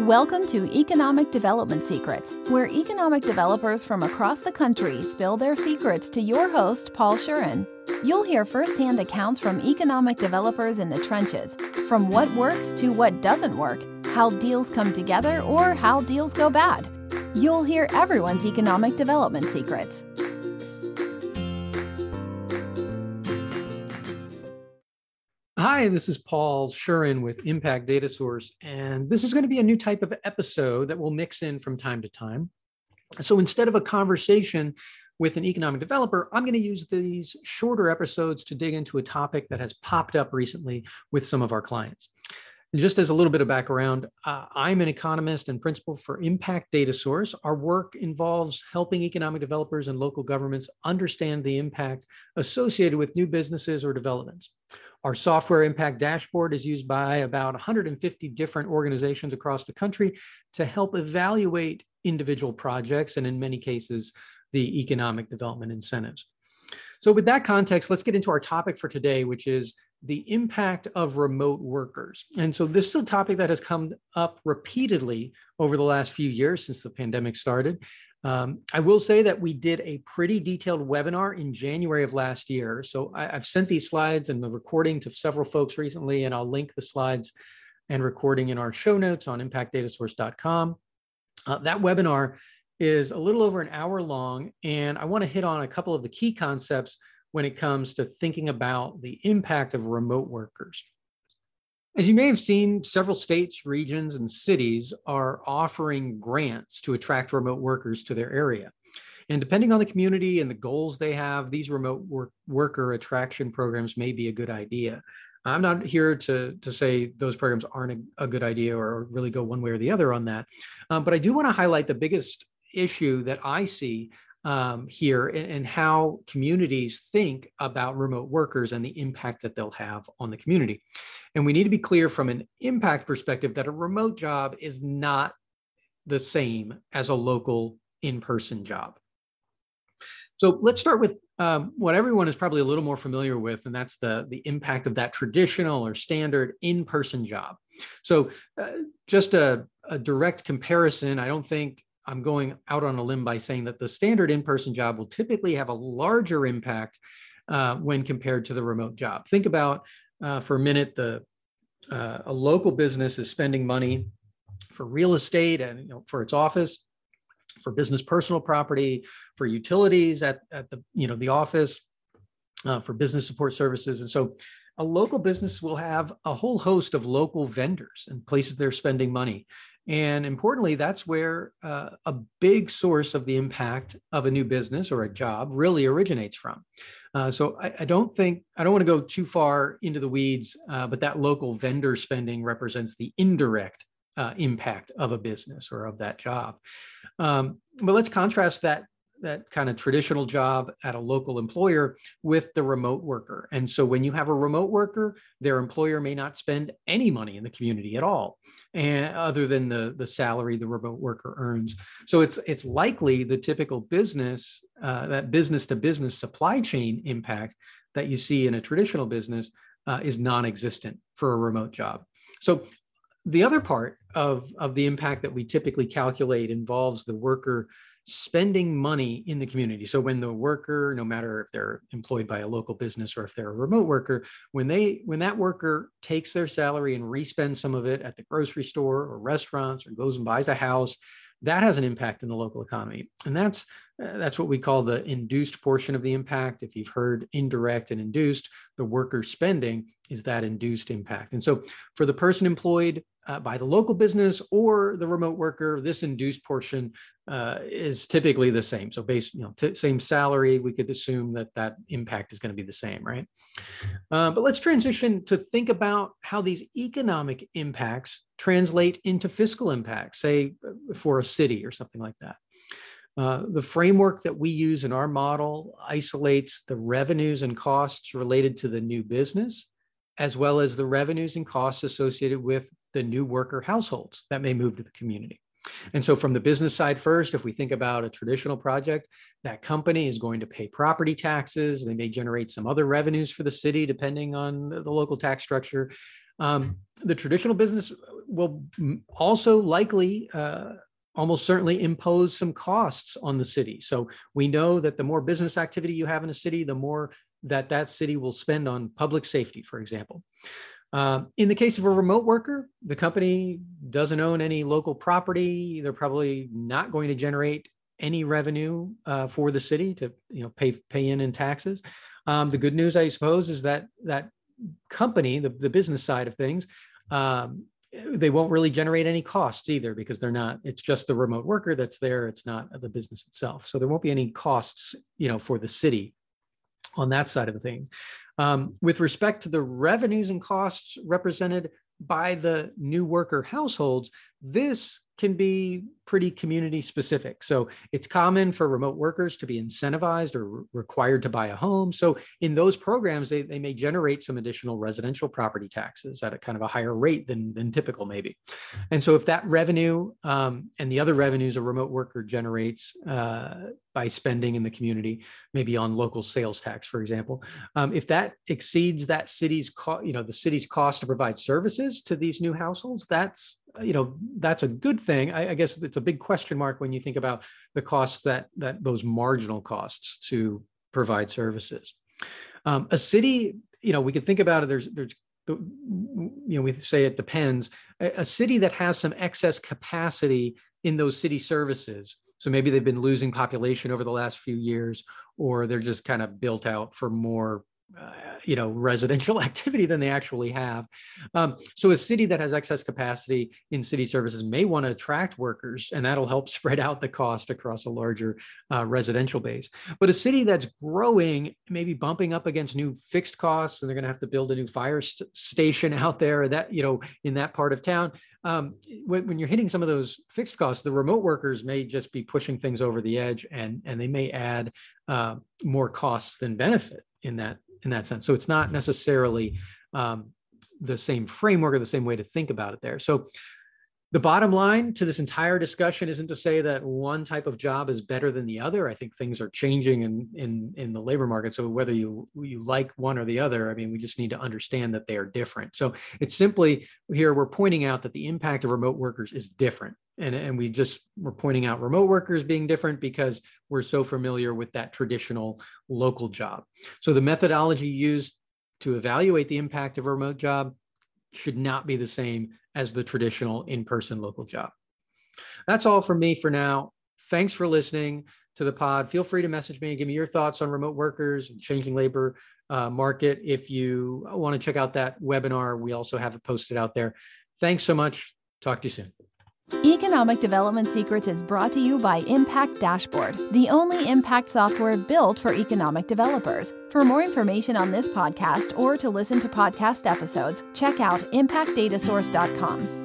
Welcome to Economic Development Secrets, where economic developers from across the country spill their secrets to your host, Paul Shurin. You'll hear firsthand accounts from economic developers in the trenches, from what works to what doesn't work, how deals come together, or how deals go bad. You'll hear everyone's economic development secrets. Hi, this is Paul Shurin with Impact Data Source, and this is going to be a new type of episode that we'll mix in from time to time. So instead of a conversation with an economic developer, I'm going to use these shorter episodes to dig into a topic that has popped up recently with some of our clients. Just as a little bit of background, uh, I'm an economist and principal for Impact Data Source. Our work involves helping economic developers and local governments understand the impact associated with new businesses or developments. Our software impact dashboard is used by about 150 different organizations across the country to help evaluate individual projects and, in many cases, the economic development incentives. So, with that context, let's get into our topic for today, which is the impact of remote workers. And so this is a topic that has come up repeatedly over the last few years since the pandemic started. Um, I will say that we did a pretty detailed webinar in January of last year. So I, have sent these slides and the recording to several folks recently, and I'll link the slides and recording in our show notes on impactdatasource.com. Uh, that webinar is a little over an hour long, and I want to hit on a couple of the key concepts when it comes to thinking about the impact of remote workers. As you may have seen, several states, regions, and cities are offering grants to attract remote workers to their area. And depending on the community and the goals they have, these remote work, worker attraction programs may be a good idea. I'm not here to, to say those programs aren't a, a good idea or really go one way or the other on that. Um, but I do want to highlight the biggest issue that I see um, here and, and, how communities think about remote workers and the impact that they'll have on the community. And we need to be clear from an impact perspective that a remote job is not the same as a local in person job. So let's start with um, what everyone is probably a little more familiar with, and that's the, the impact of that traditional or standard in person job. So, uh, just a, a direct comparison, I don't think I'm going out on a limb by saying that the standard in-person job will typically have a larger impact uh, when compared to the remote job. Think about uh, for a minute the uh, a local business is spending money for real estate and you know, for its office, for business personal property, for utilities at, at the you know the office, uh, for business support services, and so a local business will have a whole host of local vendors and places they're spending money. And importantly, that's where uh, a big source of the impact of a new business or a job really originates from. Uh, so I, I, don't think, I don't want to go too far into the weeds, uh, but that local vendor spending represents the indirect uh, impact of a business or of that job. Um, but let's contrast that that kind of traditional job at a local employer with the remote worker. And so when you have a remote worker, their employer may not spend any money in the community at all, and other than the, the salary the remote worker earns. So it's it's likely the typical business, uh, that business to business supply chain impact that you see in a traditional business uh, is non-existent for a remote job. So the other part of, of the impact that we typically calculate involves the worker spending money in the community. So when the worker, no matter if they're employed by a local business or if they're a remote worker, when they when that worker takes their salary and respends some of it at the grocery store or restaurants or goes and buys a house, that has an impact in the local economy. And that's uh, that's what we call the induced portion of the impact. If you've heard indirect and induced, the worker spending is that induced impact. And so for the person employed uh, by the local business or the remote worker, this induced portion uh, is typically the same. So based, you know, t- same salary, we could assume that that impact is going to be the same, right? Uh, but let's transition to think about how these economic impacts translate into fiscal impacts, say for a city or something like that. Uh, the framework that we use in our model isolates the revenues and costs related to the new business, as well as the revenues and costs associated with the new worker households that may move to the community. And so, from the business side first, if we think about a traditional project, that company is going to pay property taxes. They may generate some other revenues for the city, depending on the local tax structure. Um, the traditional business will also likely uh, almost certainly impose some costs on the city. So we know that the more business activity you have in a city, the more that that city will spend on public safety, for example. Uh, in the case of a remote worker, the company doesn't own any local property. They're probably not going to generate any revenue uh, for the city to you know pay pay in in taxes. Um, the good news, I suppose, is that that company, the, the business side of things, um, they won't really generate any costs either because they're not it's just the remote worker that's there. It's not the business itself. So there won't be any costs you know for the city on that side of the thing. Um, with respect to the revenues and costs represented by the new worker households this can be pretty community specific. So it's common for remote workers to be incentivized or re- required to buy a home. So in those programs, they, they may generate some additional residential property taxes at a kind of a higher rate than, than typical, maybe. And so if that revenue um, and the other revenues a remote worker generates uh, by spending in the community, maybe on local sales tax, for example, um, if that exceeds that city's cost, you know, the city's cost to provide services to these new households, that's you know that's a good thing. I, I, guess it's a big question mark when you think about the costs that that those marginal costs to provide services. Um, a city you know we could think about it there's there's you know we say it depends. A, a city that has some excess capacity in those city services so maybe they've been losing population over the last few years or they're just kind of built out for more uh, you know residential activity than they actually have. Um, so a city that has excess capacity in city services may want to attract workers and that'll help spread out the cost across a larger uh, residential base. But a city that's growing maybe bumping up against new fixed costs and they're going to have to build a new fire st- station out there that you know in that part of town um, when, when, you're hitting some of those fixed costs the remote workers may just be pushing things over the edge and and they may add uh, more costs than benefit in that in that sense. So it's not necessarily um, the same framework or the same way to think about it there. So the bottom line to this entire discussion isn't to say that one type of job is better than the other. I think things are changing in in in the labor market. So whether you you like one or the other, I mean, we just need to understand that they are different. So it's simply here we're pointing out that the impact of remote workers is different and, and we just we're pointing out remote workers being different because we're so familiar with that traditional local job. So the methodology used to evaluate the impact of a remote job should not be the same as the traditional in-person local job. That's all from me for now. Thanks for listening to the pod. Feel free to message me and give me your thoughts on remote workers and changing labor uh, market. If you want to check out that webinar, we also have it posted out there. Thanks so much. Talk to you soon. Economic Development Secrets is brought to you by Impact Dashboard, the only impact software built for economic developers. For more information on this podcast or to listen to podcast episodes, check out impactdatasource.com.